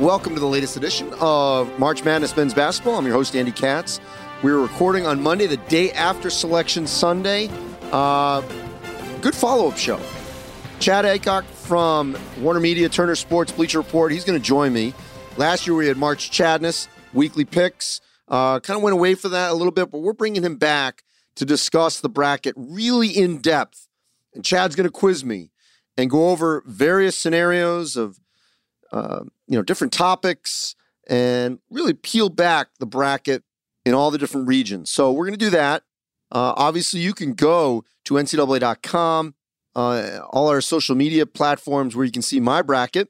Welcome to the latest edition of March Madness Men's Basketball. I'm your host, Andy Katz. We're recording on Monday, the day after Selection Sunday. Uh, good follow up show. Chad Aycock from Warner Media, Turner Sports, Bleacher Report. He's going to join me. Last year we had March Chadness, weekly picks. Uh, kind of went away for that a little bit, but we're bringing him back to discuss the bracket really in depth. And Chad's going to quiz me and go over various scenarios of uh, you know different topics and really peel back the bracket in all the different regions. So we're going to do that. Uh, obviously, you can go to ncaa.com, uh, all our social media platforms where you can see my bracket.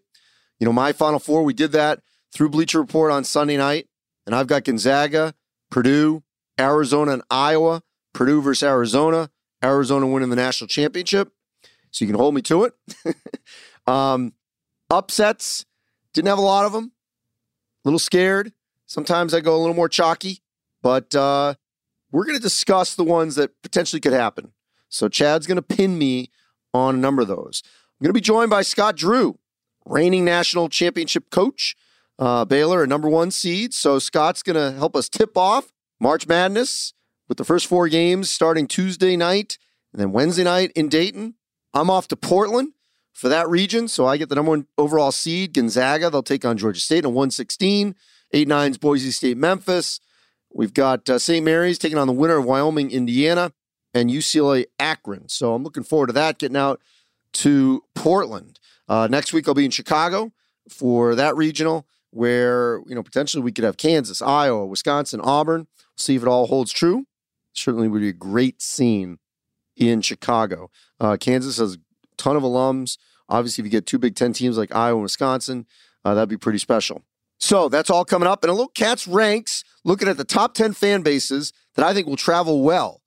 You know, my Final Four, we did that through Bleacher Report on Sunday night. And I've got Gonzaga, Purdue, Arizona, and Iowa. Purdue versus Arizona. Arizona winning the national championship. So you can hold me to it. um, upsets, didn't have a lot of them. A little scared. Sometimes I go a little more chalky. But uh, we're going to discuss the ones that potentially could happen. So Chad's going to pin me on a number of those. I'm going to be joined by Scott Drew, reigning national championship coach, uh, Baylor, a number one seed. So Scott's going to help us tip off March Madness with the first four games starting Tuesday night and then Wednesday night in Dayton. I'm off to Portland for that region. So I get the number one overall seed, Gonzaga. They'll take on Georgia State in 116. 8 9's Boise State, Memphis. We've got uh, St. Mary's taking on the winner of Wyoming, Indiana, and UCLA Akron. So I'm looking forward to that, getting out to Portland. Uh, next week I'll be in Chicago for that regional where, you know, potentially we could have Kansas, Iowa, Wisconsin, Auburn. See if it all holds true. Certainly would be a great scene in Chicago. Uh, Kansas has a ton of alums. Obviously, if you get two Big Ten teams like Iowa and Wisconsin, uh, that'd be pretty special. So that's all coming up. And a little Katz ranks looking at the top 10 fan bases that I think will travel well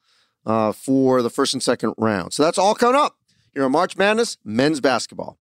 uh, for the first and second round. So that's all coming up here on March Madness Men's Basketball.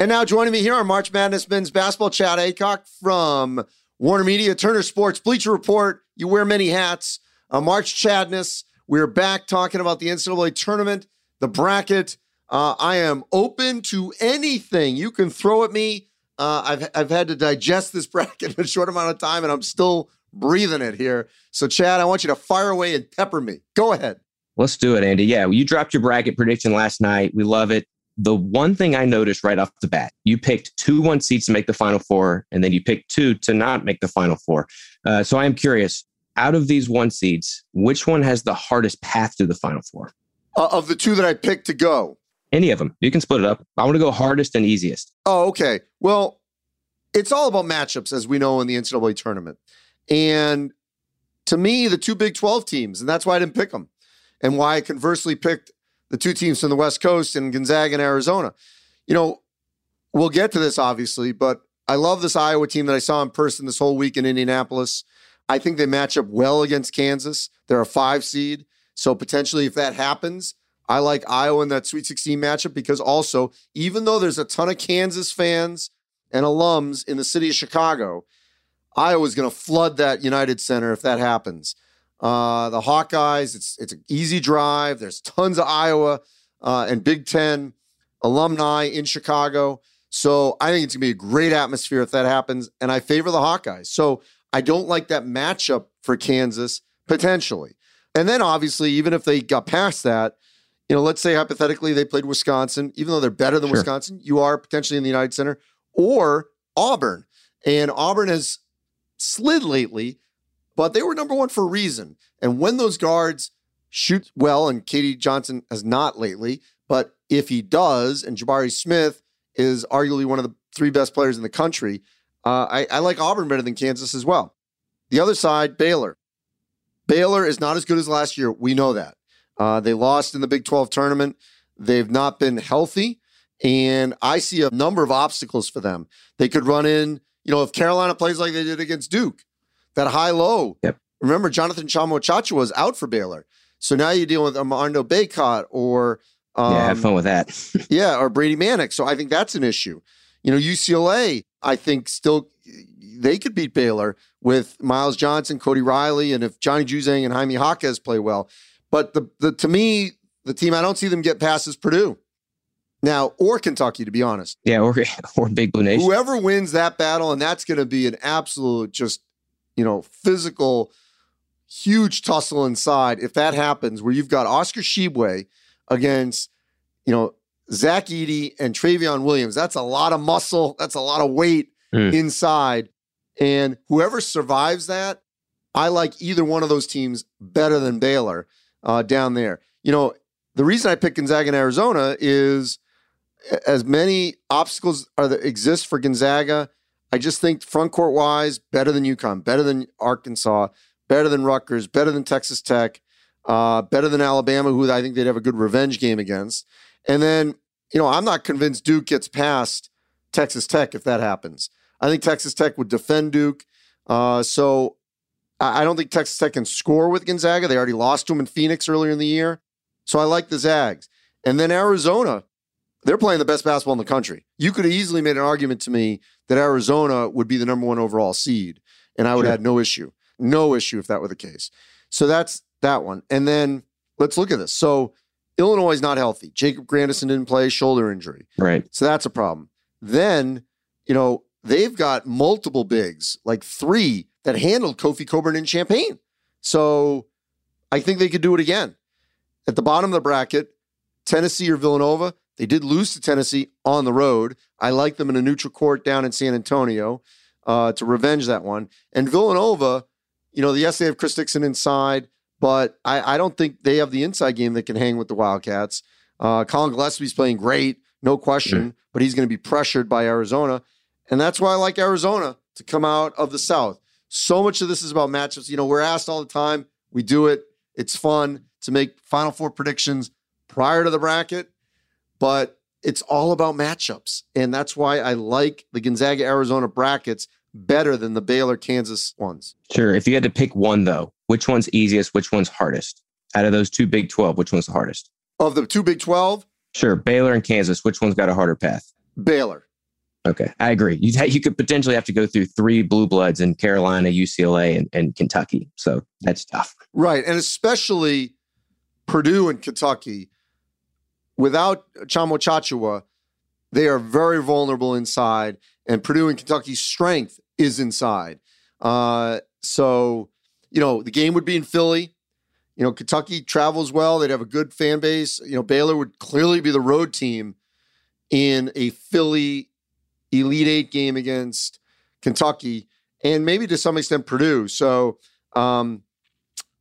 And now joining me here on March Madness Men's Basketball, Chad Aycock from Warner Media, Turner Sports, Bleacher Report. You wear many hats. Uh, March Chadness. We're back talking about the NCAA tournament, the bracket. Uh, I am open to anything you can throw at me. Uh, I've I've had to digest this bracket in a short amount of time, and I'm still breathing it here. So, Chad, I want you to fire away and pepper me. Go ahead. Let's do it, Andy. Yeah, you dropped your bracket prediction last night. We love it. The one thing I noticed right off the bat, you picked two one seeds to make the final four, and then you picked two to not make the final four. Uh, so I am curious, out of these one seeds, which one has the hardest path to the final four? Uh, of the two that I picked to go, any of them. You can split it up. I want to go hardest and easiest. Oh, okay. Well, it's all about matchups, as we know in the NCAA tournament. And to me, the two Big 12 teams, and that's why I didn't pick them, and why I conversely picked the two teams from the West Coast and Gonzaga and Arizona. You know, we'll get to this obviously, but I love this Iowa team that I saw in person this whole week in Indianapolis. I think they match up well against Kansas. They're a five seed. So potentially, if that happens, I like Iowa in that Sweet 16 matchup because also, even though there's a ton of Kansas fans and alums in the city of Chicago, Iowa's going to flood that United Center if that happens. Uh, the Hawkeyes, it's it's an easy drive. There's tons of Iowa uh, and Big Ten alumni in Chicago. So I think it's going to be a great atmosphere if that happens. And I favor the Hawkeyes. So I don't like that matchup for Kansas potentially. And then obviously, even if they got past that, you know, let's say hypothetically they played Wisconsin, even though they're better than sure. Wisconsin, you are potentially in the United Center, or Auburn. And Auburn has slid lately, but they were number one for a reason. And when those guards shoot well, and K.D. Johnson has not lately, but if he does, and Jabari Smith is arguably one of the three best players in the country, Uh, I, I like Auburn better than Kansas as well. The other side, Baylor. Baylor is not as good as last year. We know that. Uh, they lost in the Big 12 tournament. They've not been healthy. And I see a number of obstacles for them. They could run in, you know, if Carolina plays like they did against Duke, that high low. Yep. Remember, Jonathan Tchamwa Tchatchoua was out for Baylor. So now you're dealing with Armando Bacot or. Um, yeah, have fun with that. yeah, or Brady Manek. So I think that's an issue. You know, UCLA, I think still they could beat Baylor with Myles Johnson, Cody Riley, and if Johnny Juzang and Jaime Jaquez play well. But the, the to me, the team I don't see them get past is Purdue. Now, or Kentucky, to be honest. Yeah, or or Big Blue Nation. Whoever wins that battle, and that's going to be an absolute, just you know, physical, huge tussle inside. If that happens, where you've got Oscar Tshiebwe against, you know, Zach Edey and Trevion Williams, that's a lot of muscle. That's a lot of weight mm. inside. And whoever survives that, I like either one of those teams better than Baylor uh, down there. You know, the reason I pick Gonzaga in Arizona is as many obstacles are that exist for Gonzaga. I just think front court wise, better than UConn, better than Arkansas, better than Rutgers, better than Texas Tech, uh, better than Alabama, who I think they'd have a good revenge game against. And then, you know, I'm not convinced Duke gets past Texas Tech if that happens. I think Texas Tech would defend Duke. Uh, so I don't think Texas Tech can score with Gonzaga. They already lost to them in Phoenix earlier in the year. So I like the Zags. And then Arizona, they're playing the best basketball in the country. You could have easily made an argument to me that Arizona would be the number one overall seed, and I would sure. have had no issue. No issue if that were the case. So that's that one. And then let's look at this. So Illinois is not healthy. Jacob Grandison didn't play, shoulder injury. Right. So that's a problem. Then, you know, they've got multiple bigs, like three that handled Kofi Cockburn in Champaign. So I think they could do it again. At the bottom of the bracket, Tennessee or Villanova, they did lose to Tennessee on the road. I like them in a neutral court down in San Antonio uh, to revenge that one. And Villanova, you know, yes, they have Chris Dixon inside, but I, I don't think they have the inside game that can hang with the Wildcats. Uh, Collin Gillespie's playing great, no question, mm. but he's going to be pressured by Arizona. And that's why I like Arizona to come out of the South. So much of this is about matchups. You know, we're asked all the time. We do it. It's fun to make Final Four predictions prior to the bracket but it's all about matchups. And that's why I like the Gonzaga Arizona brackets better than the Baylor Kansas ones. Sure. If you had to pick one, though, which one's easiest? Which one's hardest? Out of those two Big 12, which one's the hardest? Of the two Big 12? Sure. Baylor and Kansas, which one's got a harder path? Baylor. Okay. I agree. You, you could potentially have to go through three blue bloods in Carolina, UCLA, and, and Kentucky. So that's tough. Right. And especially Purdue and Kentucky without Tchamwa Tchatchoua, they are very vulnerable inside, and Purdue and Kentucky's strength is inside. Uh, so, you know, the game would be in Philly. You know, Kentucky travels well. They'd have a good fan base. You know, Baylor would clearly be the road team in a Philly Elite Eight game against Kentucky, and maybe to some extent Purdue. So, um,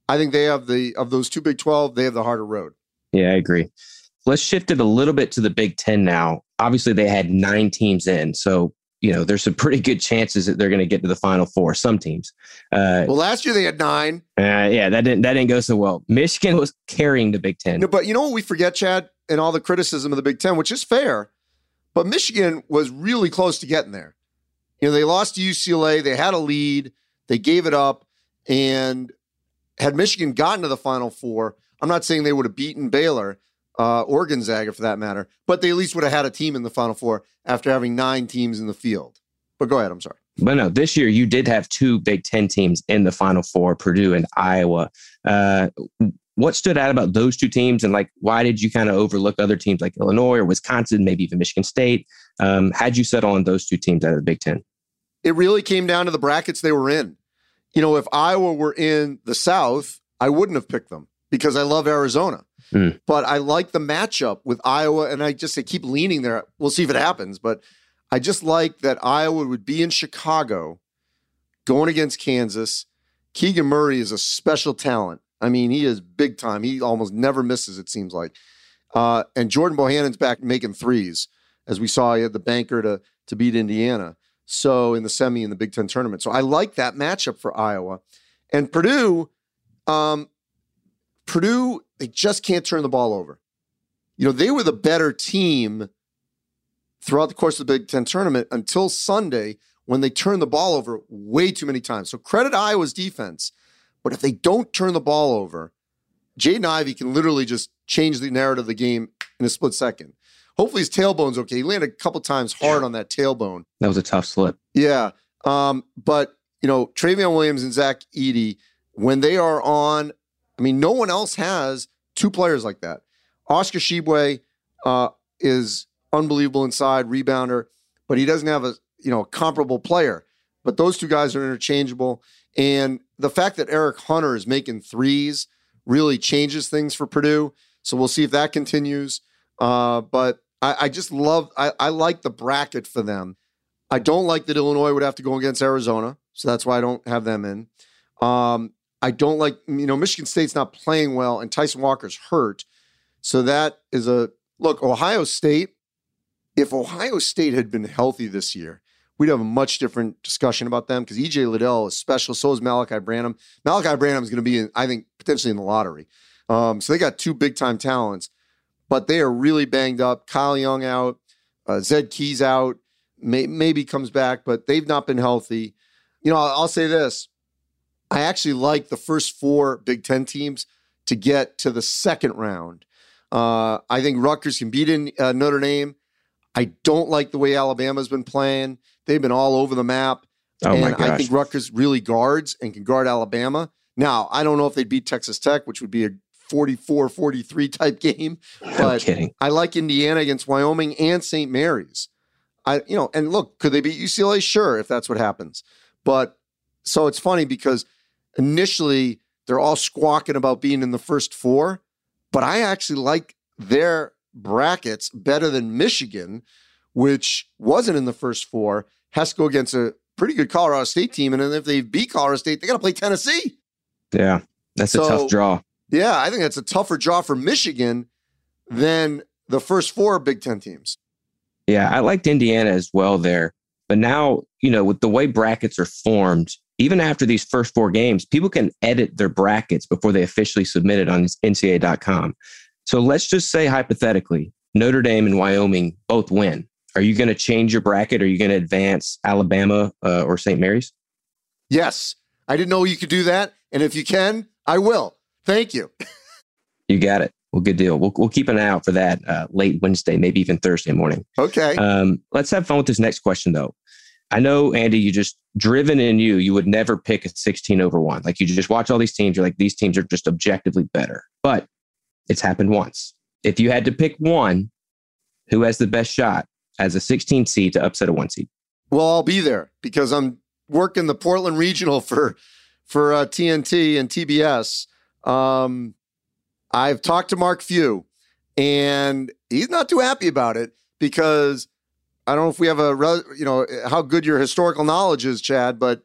I think they have the of those two Big Twelve, they have the harder road. Yeah, I agree. Let's shift it a little bit to the Big Ten now. Obviously, they had nine teams in, so you know there's some pretty good chances that they're going to get to the Final Four. Some teams. Uh, well, last year they had nine. Uh, yeah, that didn't that didn't go so well. Michigan was carrying the Big Ten. No, but you know what we forget, Chad, and all the criticism of the Big Ten, which is fair, but Michigan was really close to getting there. You know, they lost to UCLA. They had a lead. They gave it up, and had Michigan gotten to the Final Four, I'm not saying they would have beaten Baylor, uh, or Gonzaga for that matter, but they at least would have had a team in the Final Four after having nine teams in the field. But go ahead, I'm sorry. But no, this year you did have two Big Ten teams in the Final Four, Purdue and Iowa. Uh, what stood out about those two teams, and like why did you kind of overlook other teams like Illinois or Wisconsin, maybe even Michigan State? Um, how'd you settle on those two teams out of the Big Ten? It really came down to the brackets they were in. You know, if Iowa were in the South, I wouldn't have picked them because I love Arizona. Mm. But I like the matchup with Iowa, and I just I keep leaning there. We'll see if it happens, but I just like that Iowa would be in Chicago going against Kansas. Keegan Murray is a special talent. I mean, he is big time. He almost never misses, it seems like. Uh, and Jordan Bohannon's back making threes, as we saw he had the banker to, to beat Indiana. So in the semi in the Big Ten tournament. So I like that matchup for Iowa. And Purdue, um, Purdue, they just can't turn the ball over. You know, they were the better team throughout the course of the Big Ten tournament until Sunday when they turned the ball over way too many times. So credit Iowa's defense. But if they don't turn the ball over, Jaden Ivey can literally just change the narrative of the game in a split second. Hopefully his tailbone's okay. He landed a couple times hard on that tailbone. That was a tough slip. Yeah. Um, but, you know, Trevion Williams and Zach Edey, when they are on, I mean, no one else has two players like that. Oscar Tshiebwe uh, is unbelievable inside, rebounder, but he doesn't have a, you know, a comparable player. But those two guys are interchangeable. And the fact that Eric Hunter is making threes really changes things for Purdue. So we'll see if that continues. Uh, but I, I just love, I, I like the bracket for them. I don't like that Illinois would have to go against Arizona. So that's why I don't have them in. Um, I don't like, you know, Michigan State's not playing well and Tyson Walker's hurt. So that is a look, Ohio State, if Ohio State had been healthy this year, we'd have a much different discussion about them because EJ Liddell is special. So is Malaki Branham. Malaki Branham is going to be, in, I think, potentially in the lottery. Um, so they got two big time talents but they are really banged up. Kyle Young out, uh, Zed Keys out, may, maybe comes back, but they've not been healthy. You know, I'll, I'll say this: I actually like the first four Big Ten teams to get to the second round. Uh, I think Rutgers can beat in uh, Notre Dame. I don't like the way Alabama's been playing. They've been all over the map. Oh and my gosh. I think Rutgers really guards and can guard Alabama. Now, I don't know if they'd beat Texas Tech, which would be a 44 43 type game. But kidding. I like Indiana against Wyoming and St. Mary's. I, you know, and look, could they beat UCLA? Sure, if that's what happens. But so it's funny because initially they're all squawking about being in the first four, but I actually like their brackets better than Michigan, which wasn't in the first four, has to go against a pretty good Colorado State team. And then if they beat Colorado State, they got to play Tennessee. Yeah. That's a tough draw. Yeah, I think that's a tougher draw for Michigan than the first four Big Ten teams. Yeah, I liked Indiana as well there. But now, you know, with the way brackets are formed, even after these first four games, people can edit their brackets before they officially submit it on NCAA.com. So let's just say hypothetically, Notre Dame and Wyoming both win. Are you going to change your bracket? Are you going to advance Alabama uh, or St. Mary's? Yes, I didn't know you could do that. And if you can, I will. Thank you. You got it. Well, good deal. We'll, we'll keep an eye out for that uh, late Wednesday, maybe even Thursday morning. Okay. Um, let's have fun with this next question, though. I know, Andy, you just driven in you, you would never pick a 16 over one. Like you just watch all these teams, you're like, these teams are just objectively better. But it's happened once. If you had to pick one, who has the best shot as a 16 seed to upset a one seed? Well, I'll be there because I'm working the Portland Regional for for uh, TNT and TBS. Um, I've talked to Mark Few, and he's not too happy about it because I don't know if we have a you know how good your historical knowledge is, Chad, but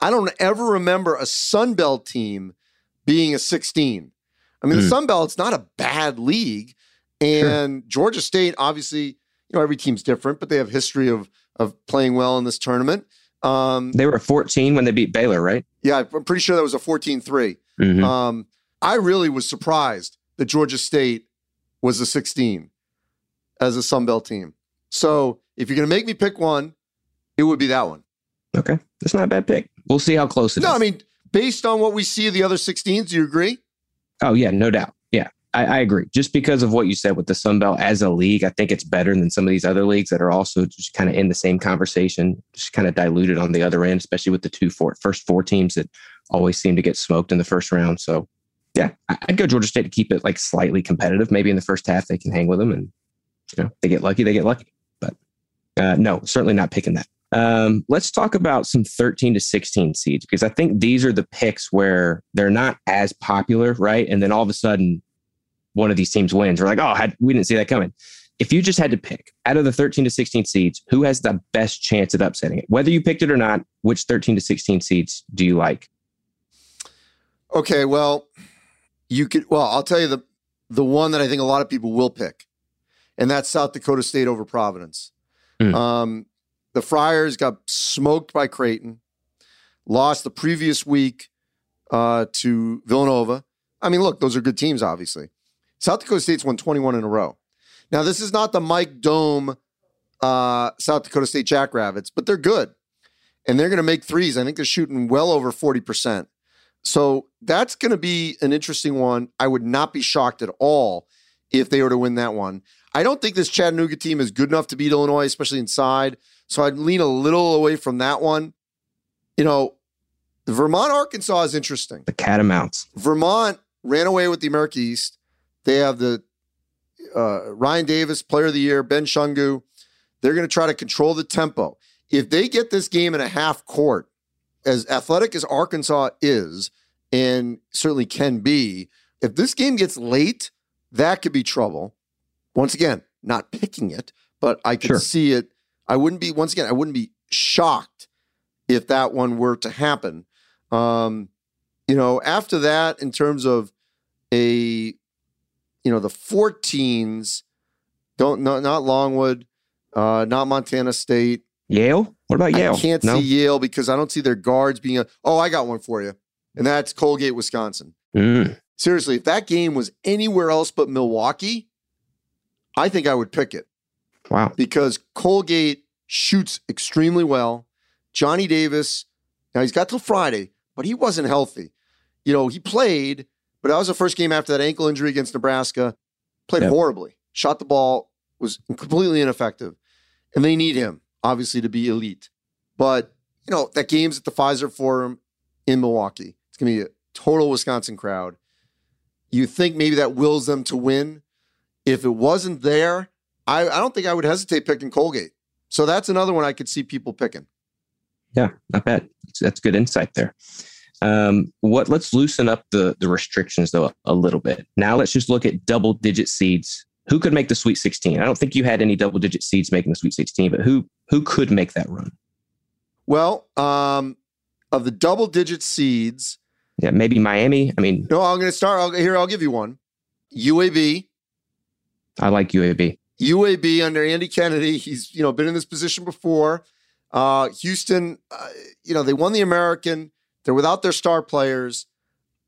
I don't ever remember a Sun Belt team being a 16. I mean, the Hmm. Sun Belt's not a bad league, and Georgia State obviously, you know, every team's different, but they have history of of playing well in this tournament. Um, They were 14 when they beat Baylor, right? yeah, I'm pretty sure that was a 14-3. Mhm. Um, I really was surprised that Georgia State was a 16 as a Sun Belt team. So if you're going to make me pick one, it would be that one. Okay. That's not a bad pick. We'll see how close it is. No, I mean, based on what we see of the other 16s, do you agree? Oh yeah, no doubt. Yeah, I, I agree. Just because of what you said with the Sun Belt as a league, I think it's better than some of these other leagues that are also just kind of in the same conversation, just kind of diluted on the other end, especially with the two four, first four teams that always seem to get smoked in the first round. So yeah, I- I'd go Georgia State to keep it like slightly competitive. Maybe in the first half they can hang with them, and you know they get lucky, they get lucky. Uh, no, certainly not picking that. Um, let's talk about some 13 to 16 seeds because I think these are the picks where they're not as popular, right? And then all of a sudden, one of these teams wins. We're like, oh, had, we didn't see that coming. If you just had to pick out of the 13 to 16 seeds, who has the best chance at upsetting it? Whether you picked it or not, which 13 to 16 seeds do you like? Okay, well, you could. Well, I'll tell you the the one that I think a lot of people will pick, and that's South Dakota State over Providence. Mm. Um, the Friars got smoked by Creighton, lost the previous week uh, to Villanova. I mean, look, those are good teams, obviously. South Dakota State's won 21 in a row. Now, this is not the Mike Daum uh, South Dakota State Jackrabbits, but they're good. And they're going to make threes. I think they're shooting well over 40%. So that's going to be an interesting one. I would not be shocked at all if they were to win that one. I don't think this Chattanooga team is good enough to beat Illinois, especially inside. So I'd lean a little away from that one. You know, Vermont, Arkansas is interesting. The catamounts. Vermont ran away with the America East. They have the uh, Ryan Davis, Player of the Year, Ben Shungu. They're going to try to control the tempo. If they get this game in a half court, as athletic as Arkansas is, and certainly can be, if this game gets late, that could be trouble. Once again, not picking it, but I could sure. see it. I wouldn't be, once again, I wouldn't be shocked if that one were to happen. Um, you know, after that, in terms of a, you know, the 14s, don't not, not Longwood, uh, not Montana State. Yale? What about Yale? I can't no? see Yale because I don't see their guards being a. Oh, I got one for you, and that's Colgate, Wisconsin. Mm. Seriously, if that game was anywhere else but Milwaukee, I think I would pick it. Wow. Because Colgate shoots extremely well. Johnny Davis, now he's got till Friday, but he wasn't healthy. You know, he played, but that was the first game after that ankle injury against Nebraska. Played yep. horribly, shot the ball, was completely ineffective. And they need him, obviously, to be elite. But, you know, that game's at the Fiserv Forum in Milwaukee. It's going to be a total Wisconsin crowd. You think maybe that wills them to win. If it wasn't there, I, I don't think I would hesitate picking Colgate. So that's another one I could see people picking. Yeah, not bad. That's good insight there. Um, what? Let's loosen up the the restrictions though a, a little bit. Now let's just look at double digit seeds. Who could make the Sweet 16? I don't think you had any double digit seeds making the Sweet 16, but who who could make that run? Well, um, of the double digit seeds, yeah, maybe Miami. I mean, no, I'm going to start. I'll, here, I'll give you one. UAB. I like UAB. UAB under Andy Kennedy. He's you know been in this position before. Uh, Houston, uh, you know they won the American. They're without their star players.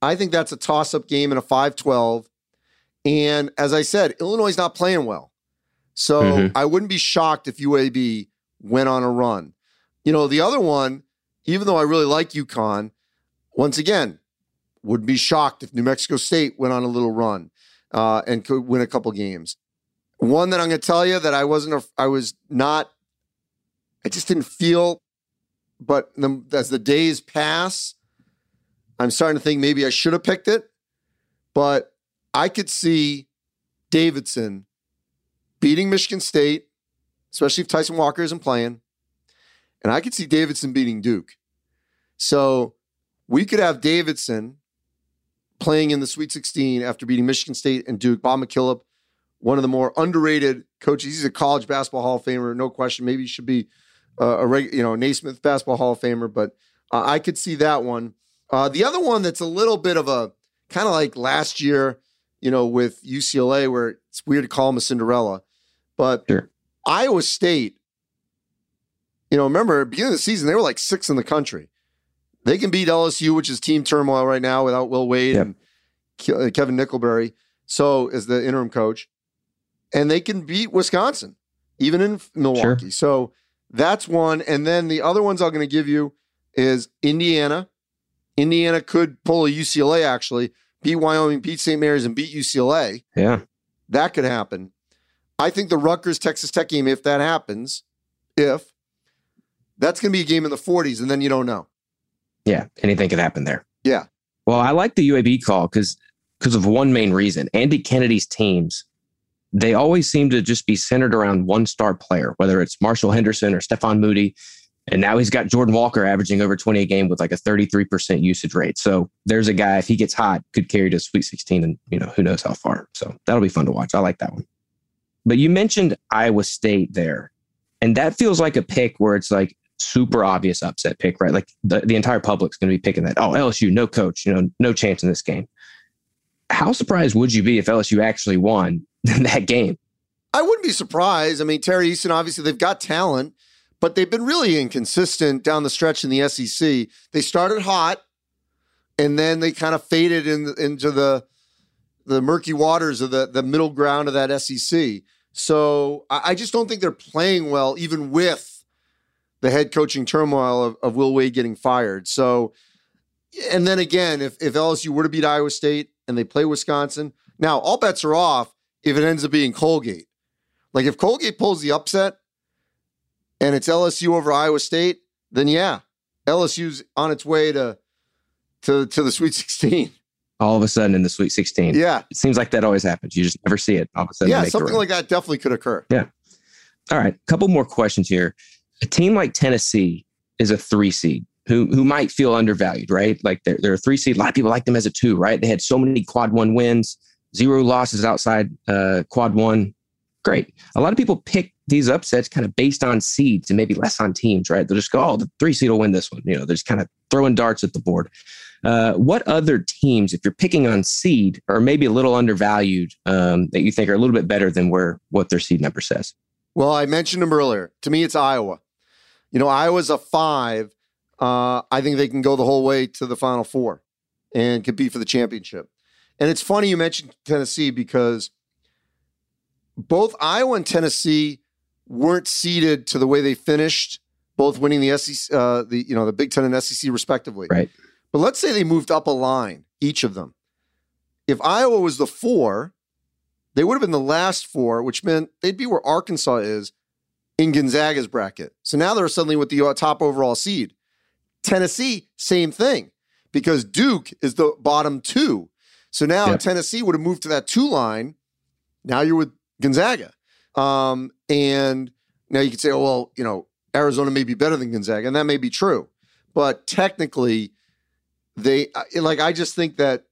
I think that's a toss up game in a 5-12. And as I said, Illinois is not playing well. So mm-hmm. I wouldn't be shocked if UAB went on a run. You know, the other one, even though I really like UConn, once again, would be shocked if New Mexico State went on a little run uh, and could win a couple games. One that I'm going to tell you that I wasn't, a, I was not, I just didn't feel, but the, as the days pass, I'm starting to think maybe I should have picked it. But I could see Davidson beating Michigan State, especially if Tyson Walker isn't playing. And I could see Davidson beating Duke. So we could have Davidson playing in the Sweet 16 after beating Michigan State and Duke. Bob McKillop, one of the more underrated coaches. He's a college basketball Hall of Famer, no question. Maybe he should be uh, a reg- you know Naismith basketball Hall of Famer, but uh, I could see that one. Uh, the other one that's a little bit of a kind of like last year, you know, with UCLA, where it's weird to call them a Cinderella, but sure. Iowa State. You know, remember beginning of the season they were like six in the country. They can beat LSU, which is team turmoil right now without Will Wade yep. and uh, Kevin Nickelberry. So as the interim coach, and they can beat Wisconsin, even in Milwaukee. Sure. So that's one. And then the other ones I'm going to give you is Indiana. Indiana could pull a UCLA actually, beat Wyoming, beat St. Mary's, and beat UCLA. Yeah. That could happen. I think the Rutgers Texas Tech game, if that happens, if that's going to be a game in the 40s, and then you don't know. Yeah, anything could happen there. Yeah. Well, I like the UAB call because because of one main reason. Andy Kennedy's teams, they always seem to just be centered around one star player, whether it's Marshall Henderson or Stefan Moody. And now he's got Jordan Walker averaging over 20 a game with like a 33% usage rate. So there's a guy, if he gets hot, could carry to Sweet 16 and, you know, who knows how far. So that'll be fun to watch. I like that one. But you mentioned Iowa State there. And that feels like a pick where it's like super obvious upset pick, right? Like the, the entire public's going to be picking that. Oh, LSU, no coach, you know, no chance in this game. How surprised would you be if LSU actually won that game? I wouldn't be surprised. I mean, Tari Eason, obviously, they've got talent. but they've been really inconsistent down the stretch in the SEC. They started hot, and then they kind of faded in, into the the murky waters of the the middle ground of that SEC. So I, I just don't think they're playing well, even with the head coaching turmoil of, of Will Wade getting fired. So, and then again, if if LSU were to beat Iowa State and they play Wisconsin, now all bets are off if it ends up being Colgate. Like if Colgate pulls the upset and it's LSU over Iowa State, then yeah, LSU's on its way to to to the Sweet 16. All of a sudden in the Sweet 16. Yeah. It seems like that always happens. You just never see it. All of a sudden. Yeah, something like that definitely could occur. Yeah. All right. a Couple more questions here. A team like Tennessee is a three seed who who might feel undervalued, right? Like they're, they're a three seed. A lot of people like them as a two, right? They had so many quad one wins, zero losses outside uh, quad one. Great. A lot of people pick these upsets kind of based on seeds and maybe less on teams, right? They'll just go, oh, the three seed will win this one. You know, they're just kind of throwing darts at the board. Uh, what other teams, if you're picking on seed, are maybe a little undervalued um, that you think are a little bit better than where what their seed number says? Well, I mentioned them earlier. To me, it's Iowa. You know, Iowa's a five. Uh, I think they can go the whole way to the Final Four and compete for the championship. And it's funny you mentioned Tennessee because both Iowa and Tennessee weren't seeded to the way they finished, both winning the SEC, uh, the you know the Big Ten and SEC respectively. Right. But let's say they moved up a line, each of them. If Iowa was the four, they would have been the last four, which meant they'd be where Arkansas is in Gonzaga's bracket. So now they're suddenly with the uh, top overall seed. Tennessee, same thing, because Duke is the bottom two. So now yep. Tennessee would have moved to that two line. Now you're with Gonzaga. Um, and now you could say, oh, well, you know, Arizona may be better than Gonzaga, and that may be true. But technically, they like I just think that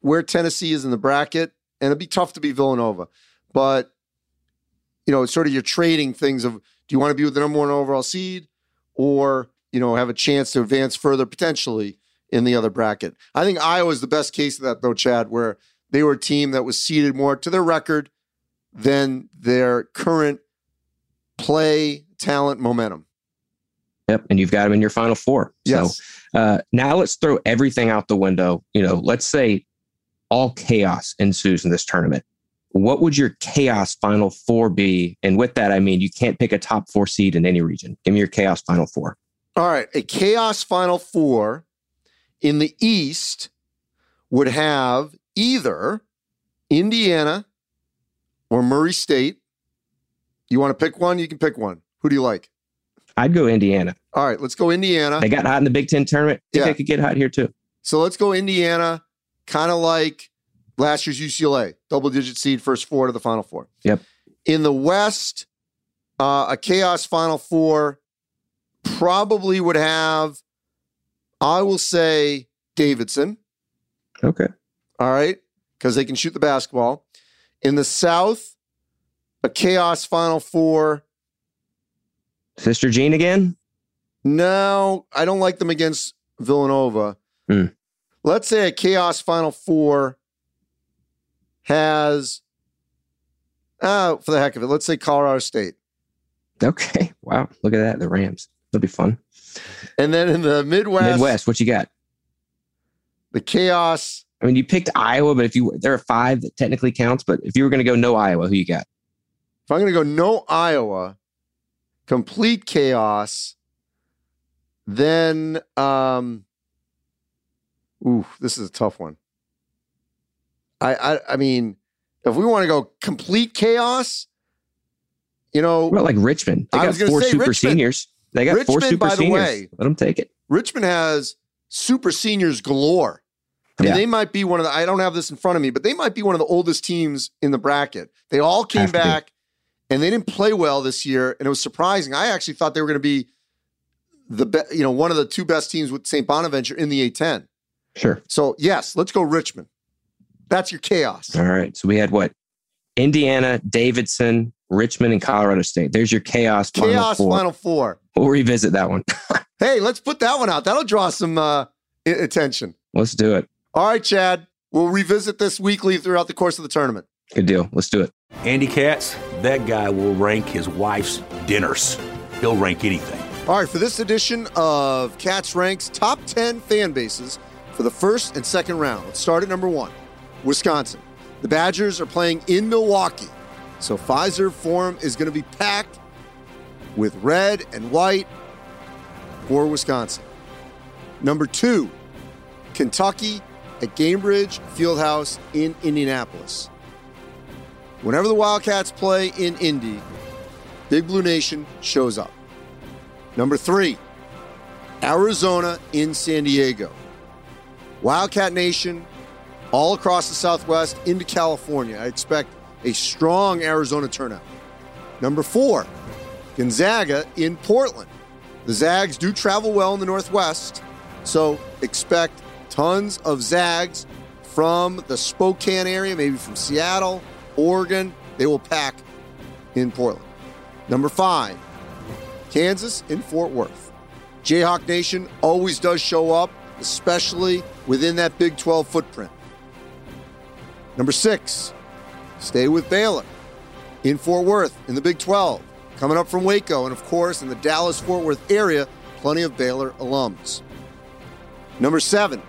where Tennessee is in the bracket, and it'd be tough to be Villanova, but you know, it's sort of you're trading things of do you want to be with the number one overall seed or you know have a chance to advance further potentially in the other bracket. I think Iowa is the best case of that though, Chad, where they were a team that was seeded more to their record than their current play, talent, momentum. Yep, and you've got them in your final four. Yes. So uh, now let's throw everything out the window. You know, let's say all chaos ensues in this tournament. What would your chaos final four be? And with that, I mean you can't pick a top four seed in any region. Give me your chaos final four. All right, a chaos final four in the East would have either Indiana or Murray State. You want to pick one? You can pick one. Who do you like? I'd go Indiana. All right, let's go Indiana. They got hot in the Big Ten tournament. I think yeah. they could get hot here too. So let's go Indiana, kind of like last year's UCLA, double digit seed, first four to the Final Four. Yep. In the West, uh, a chaos Final Four probably would have, I will say, Davidson. Okay. All right, because they can shoot the basketball. In the South, a chaos Final Four Sister Jean again? No, I don't like them against Villanova. Mm. Let's say a Chaos Final Four has, uh, for the heck of it, let's say Colorado State. Okay. Wow. Look at that. The Rams. That'll be fun. And then in the Midwest. Midwest, what you got? The Chaos. I mean, you picked Iowa, but if you there are five that technically counts, but if you were going to go no Iowa, who you got? If I'm going to go no Iowa, complete chaos. Then, um, ooh, this is a tough one. I, I, I mean, if we want to go complete chaos, you know, well, like Richmond, they got four super Richmond. seniors. They got Richmond, four super by seniors. The way, Let them take it. Richmond has super seniors galore. I mean, yeah. they might be one of the. I don't have this in front of me, but they might be one of the oldest teams in the bracket. They all came back and they didn't play well this year, and it was surprising. I actually thought they were going to be the be- you know one of the two best teams with St. Bonaventure in the A10. Sure. So yes, let's go Richmond. That's your chaos. All right. So we had what? Indiana, Davidson, Richmond, and Colorado State. There's your chaos. Chaos final four. Final four. We'll revisit that one. hey, let's put that one out. That'll draw some uh, attention. Let's do it. All right, Chad. We'll revisit this weekly throughout the course of the tournament. Good deal. Let's do it. Andy Katz, that guy will rank his wife's dinners. he'll rank anything. All right, for this edition of Katz Ranks Top 10 Fan Bases for the first and second round, let's start at number one Wisconsin. The Badgers are playing in Milwaukee, so Fiserv Forum is going to be packed with red and white for Wisconsin. Number two, Kentucky at Gainbridge Fieldhouse in Indianapolis. Whenever the Wildcats play in Indy, Big Blue Nation shows up. Number three, Arizona in San Diego. Wildcat Nation all across the Southwest into California. I expect a strong Arizona turnout. Number four, Gonzaga in Portland. The Zags do travel well in the Northwest, so expect tons of Zags from the Spokane area, maybe from Seattle, Oregon. They will pack in Portland. Number five, Kansas in Fort Worth. Jayhawk Nation always does show up, especially within that Big 12 footprint. Number six, stay with Baylor in Fort Worth in the Big 12. Coming up from Waco, and of course, in the Dallas Fort Worth area, plenty of Baylor alums. Number seven,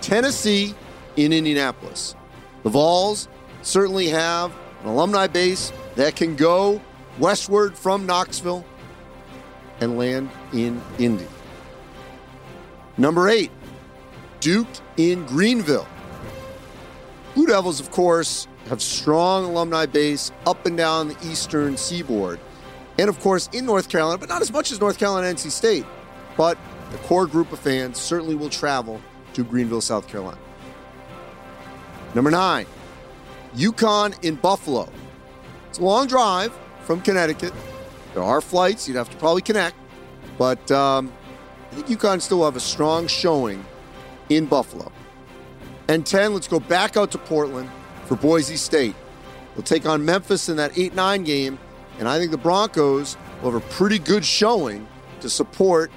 Tennessee in Indianapolis. The Vols certainly have an alumni base that can go westward from Knoxville and land in Indy. Number eight, Duke in Greenville. Blue Devils, of course, have strong alumni base up and down the eastern seaboard. And of course, in North Carolina, but not as much as North Carolina NC State. But the core group of fans certainly will travel to Greenville, South Carolina. Number nine, UConn in Buffalo. It's a long drive from Connecticut. There are flights, you'd have to probably connect. But um, I think UConn still have a strong showing in Buffalo. And 10, let's go back out to Portland for Boise State. They'll take on Memphis in that 8 9 game, and I think the Broncos will have a pretty good showing to support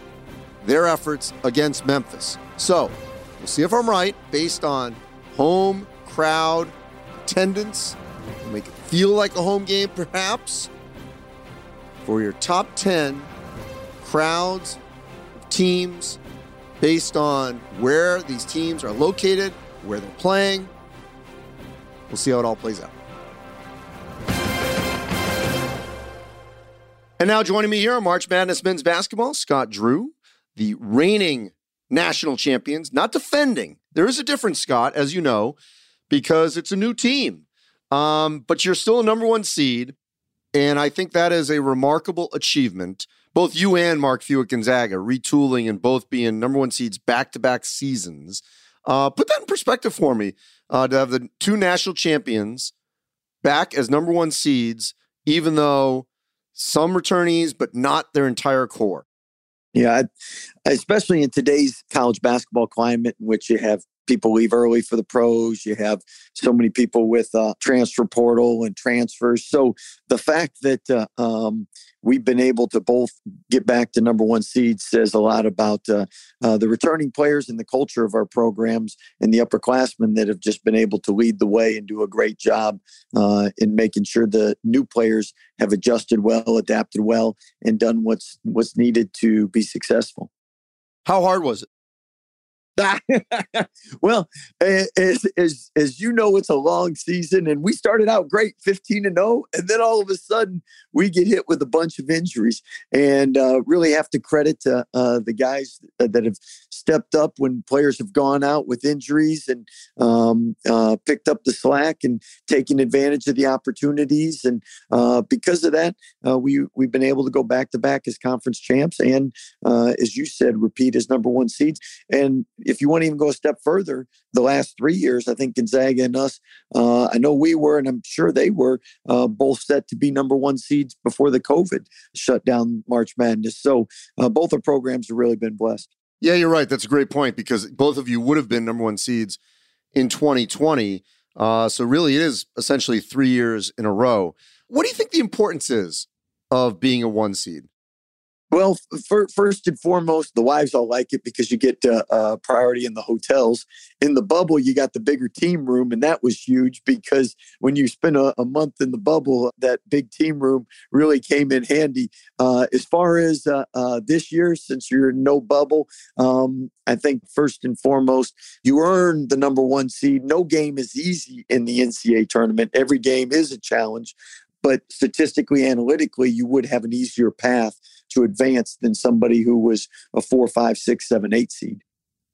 their efforts against Memphis. So, we'll see if I'm right based on home crowd attendance, make it feel like a home game perhaps. For your top 10 crowds, teams, based on where these teams are located, where they're playing. We'll see how it all plays out. And now joining me here on March Madness men's basketball, Scott Drew, the reigning national champions, not defending. There is a difference, Scott, as you know, because it's a new team. Um, but you're still a number one seed. And I think that is a remarkable achievement. Both you and Mark Few at Gonzaga retooling and both being number one seeds back to back seasons. Uh, put that in perspective for me uh, to have the two national champions back as number one seeds, even though some returnees, but not their entire core. Yeah, especially in today's college basketball climate, in which you have people leave early for the pros. You have so many people with uh, transfer portal and transfers. So the fact that uh, um, we've been able to both get back to number one seed says a lot about uh, uh, the returning players and the culture of our programs and the upperclassmen that have just been able to lead the way and do a great job uh, in making sure the new players have adjusted well, adapted well, and done what's what's needed to be successful. How hard was it? well, as, as as you know, it's a long season, and we started out great, fifteen and zero, and then all of a sudden we get hit with a bunch of injuries, and uh, really have to credit to uh, the guys that have stepped up when players have gone out with injuries and um, uh, picked up the slack and taken advantage of the opportunities, and uh, because of that, uh, we we've been able to go back to back as conference champs, and uh, as you said, repeat as number one seeds, and if you want to even go a step further, the last three years, I think Gonzaga and us, uh, I know we were, and I'm sure they were, uh, both set to be number one seeds before the COVID shut down March Madness. So uh, both our programs have really been blessed. Yeah, you're right. That's a great point because both of you would have been number one seeds in 2020. Uh, so really, it is essentially three years in a row. What do you think the importance is of being a one seed? Well, for, first and foremost, the wives all like it because you get uh, uh, priority in the hotels. In the bubble, you got the bigger team room, and that was huge because when you spend a, a month in the bubble, that big team room really came in handy. Uh, as far as uh, uh, this year, since you're no bubble, um, I think first and foremost, you earn the number one seed. No game is easy in the NCAA tournament. Every game is a challenge but statistically analytically you would have an easier path to advance than somebody who was a four, five, six, seven, eight seed.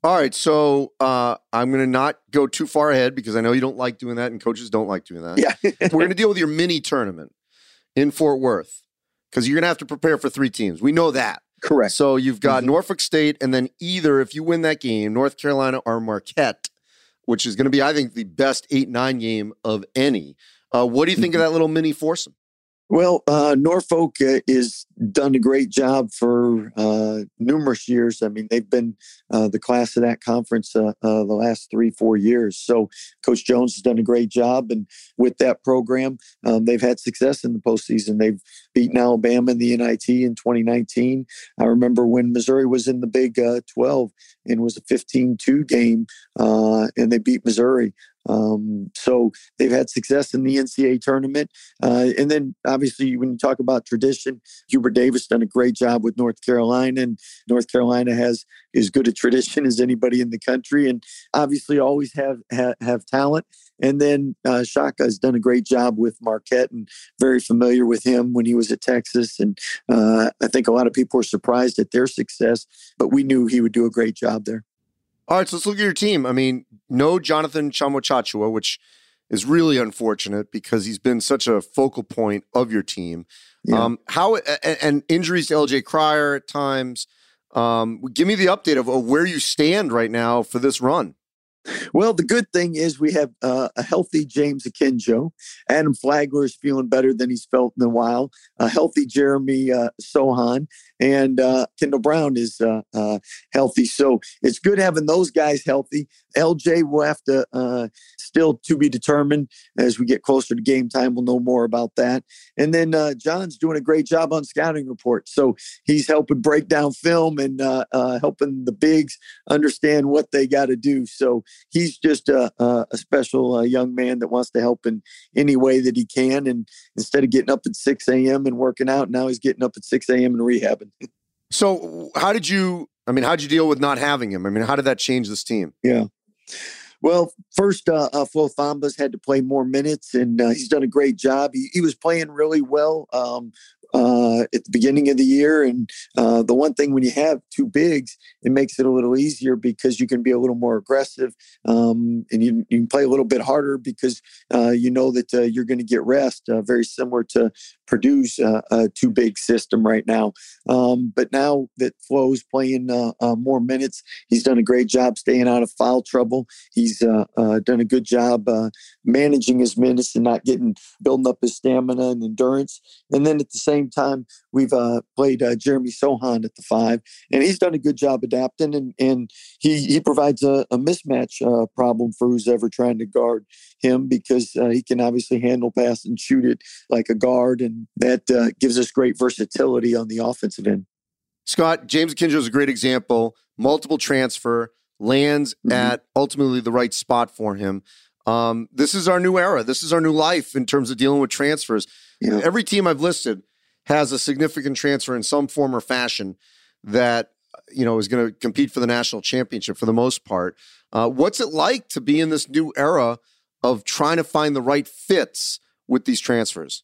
All right, so uh, I'm going to not go too far ahead because I know you don't like doing that, and coaches don't like doing that. Yeah, we're going to deal with your mini tournament in Fort Worth because you're going to have to prepare for three teams. We know that. Correct. So you've got mm-hmm. Norfolk State, and then either if you win that game, North Carolina or Marquette, which is going to be, I think, the best eight nine game of any. Uh, what do you think mm-hmm. of that little mini foursome? Well, uh, Norfolk uh, is done a great job for uh, numerous years. I mean, they've been uh, the class of that conference uh, uh, the last three, four years. So, Coach Jones has done a great job, and with that program, um, they've had success in the postseason. They've beaten Alabama in the NIT in 2019. I remember when Missouri was in the Big 12 and was a 15-2 game, and they beat Missouri. Um, so they've had success in the NCAA tournament. Uh, and then obviously, when you talk about tradition, Hubert Davis done a great job with North Carolina, and North Carolina has as good a tradition as anybody in the country, and obviously always have have, have talent. And then uh, Shaka has done a great job with Marquette, and very familiar with him when he was at Texas. And uh, I think a lot of people were surprised at their success, but we knew he would do a great job there. All right, so let's look at your team. I mean, no Jonathan Tchamwa Tchatchoua, which is really unfortunate because he's been such a focal point of your team. Yeah. Um, how and, injuries to LJ Cryer at times. Um, give me the update of, of where you stand right now for this run. Well, the good thing is we have uh, a healthy James Akinjo. Adam Flagler is feeling better than he's felt in a while. A healthy Jeremy uh, Sochan and uh, Kendall Brown is uh, uh, healthy. So it's good having those guys healthy. LJ will have to uh, still to be determined as we get closer to game time. We'll know more about that. And then uh, John's doing a great job on scouting reports. So he's helping break down film and uh, helping the bigs understand what they got to do. So he's just a, a special young man that wants to help in any way that he can. And instead of getting up at 6 a.m. and working out, now he's getting up at 6 a.m. and rehabbing. So how did you? I mean, how did you deal with not having him? I mean, how did that change this team? Yeah. Well, first, uh, uh, Flo had to play more minutes, and uh, he's done a great job. He, he was playing really well um, uh, at the beginning of the year. And uh, the one thing when you have two bigs, it makes it a little easier because you can be a little more aggressive um, and you, you, can play a little bit harder because uh, you know that uh, you're going to get rest. Uh, very similar to Purdue's uh, a two big system right now. Um, but now that Flo's playing more minutes, he's done a great job staying out of foul trouble. He's done a good job managing his minutes and not getting building up his stamina and endurance. And then at the same time, we've uh, played uh, Jeremy Sochan at the five, and he's done a good job adapting, and, and he, he provides a, a mismatch uh, problem for who's ever trying to guard him because uh, he can obviously handle pass and shoot it like a guard, and that uh, gives us great versatility on the offensive end. Scott, James Akinjo is a great example. Multiple transfer, lands mm-hmm. at ultimately the right spot for him. Um, this is our new era. This is our new life in terms of dealing with transfers. Yeah. Every team I've listed has a significant transfer in some form or fashion that you know is going to compete for the national championship for the most part. Uh, what's it like to be in this new era of trying to find the right fits with these transfers?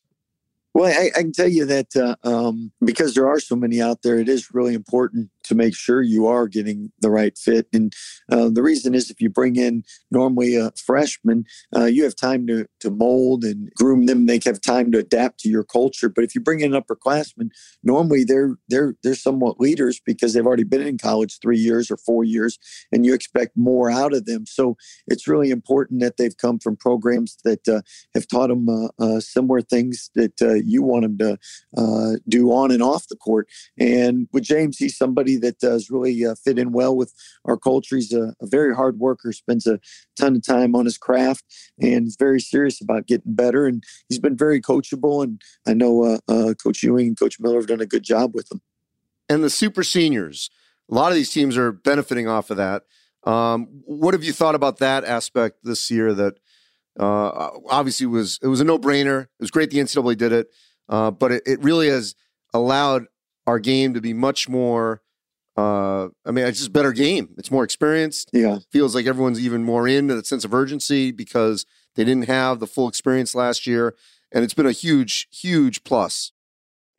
Well, I, I, can tell you that uh, um, because there are so many out there, it is really important to make sure you are getting the right fit. And uh, the reason is if you bring in normally a freshman, uh, you have time to, to mold and groom them. They have time to adapt to your culture. But if you bring in upperclassmen, normally they're they're they're somewhat leaders because they've already been in college three years or four years, and you expect more out of them. So it's really important that they've come from programs that uh, have taught them uh, uh, similar things that you want him to uh, do on and off the court. And with James, he's somebody that does really uh, fit in well with our culture. He's a, a, very hard worker, spends a ton of time on his craft, and he's very serious about getting better. And he's been very coachable. And I know uh, uh, Coach Ewing and Coach Miller have done a good job with him. and the super seniors. A lot of these teams are benefiting off of that. Um, what have you thought about that aspect this year? That uh, obviously was it was a no brainer. It was great the NCAA did it, uh, but it, it, really has allowed our game to be much more. Uh, I mean, it's just better game. It's more experienced. Yeah, feels like everyone's even more in that sense of urgency because they didn't have the full experience last year, and it's been a huge, huge plus.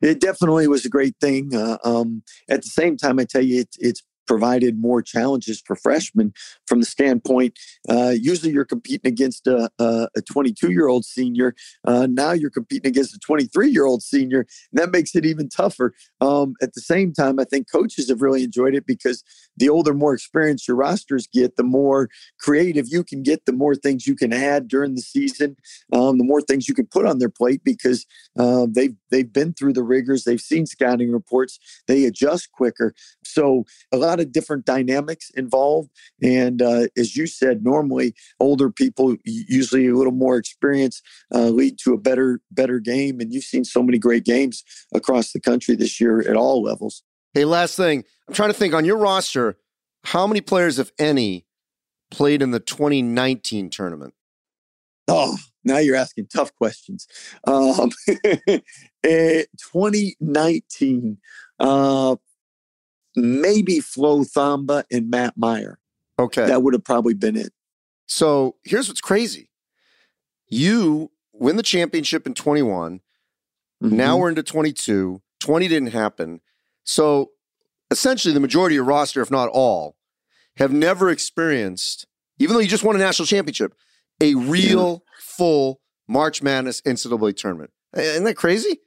It definitely was a great thing. Uh, um, at the same time, I tell you, it, it's provided more challenges for freshmen from the standpoint. Uh, usually, you're competing against a, a 22 year old senior. Uh, now you're competing against a 23 year old senior. And that makes it even tougher. Um, at the same time, I think coaches have really enjoyed it because the older, more experienced your rosters get, the more creative you can get, the more things you can add during the season, um, the more things you can put on their plate because uh, they've they've been through the rigors, they've seen scouting reports, they adjust quicker. So a lot of different dynamics involved. And uh, as you said, normally older people, usually a little more experience, uh, lead to a better better game. And you've seen so many great games across the country this year at all levels. Hey, last thing, I'm trying to think on your roster, how many players, if any, played in the 2019 tournament? Oh, now you're asking tough questions. Um, 2019, uh, maybe Flo Thamba and Matt Mayer. Okay. That would have probably been it. So here's what's crazy. You win the championship in 21. Mm-hmm. Now we're into 22. 20 didn't happen. So essentially, the majority of your roster, if not all, have never experienced, even though you just won a national championship, a real. Full March Madness NCAA tournament. Isn't that crazy?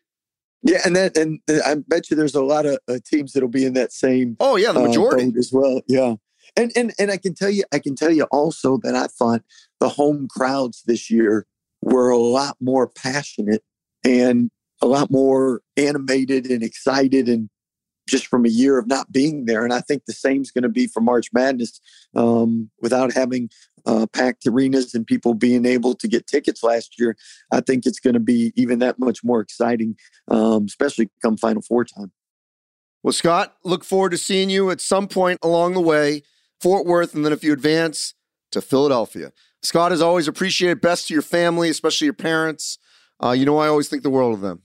Yeah, and then and I bet you there's a lot of uh, teams that'll be in that same. Oh yeah, the majority uh, as well. Yeah, and and and I can tell you, I can tell you also that I thought the home crowds this year were a lot more passionate and a lot more animated and excited and just from a year of not being there. And I think the same is going to be for March Madness um, without having uh, packed arenas and people being able to get tickets last year. I think it's going to be even that much more exciting, um, especially come Final Four time. Well, Scott, look forward to seeing you at some point along the way, Fort Worth, and then if you advance to Philadelphia. Scott, as always, appreciate it. Best to your family, especially your parents. Uh, you know, I always think the world of them.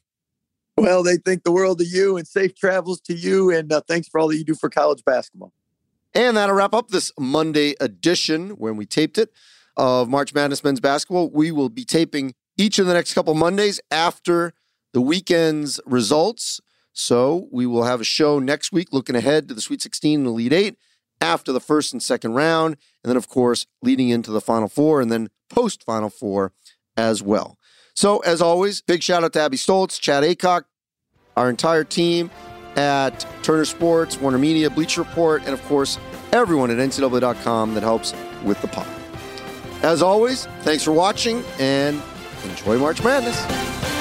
Well, they think the world of you and safe travels to you. And uh, thanks for all that you do for college basketball. And that'll wrap up this Monday edition when we taped it of March Madness men's basketball. We will be taping each of the next couple Mondays after the weekend's results. So we will have a show next week looking ahead to the Sweet 16 and the Elite Eight after the first and second round. And then, of course, leading into the Final Four and then post Final Four as well. So, as always, big shout out to Abby Stoltz, Chad Acock, our entire team at Turner Sports, Warner Media, Bleacher Report, and of course, everyone at NCAA.com that helps with the pod. As always, thanks for watching and enjoy March Madness.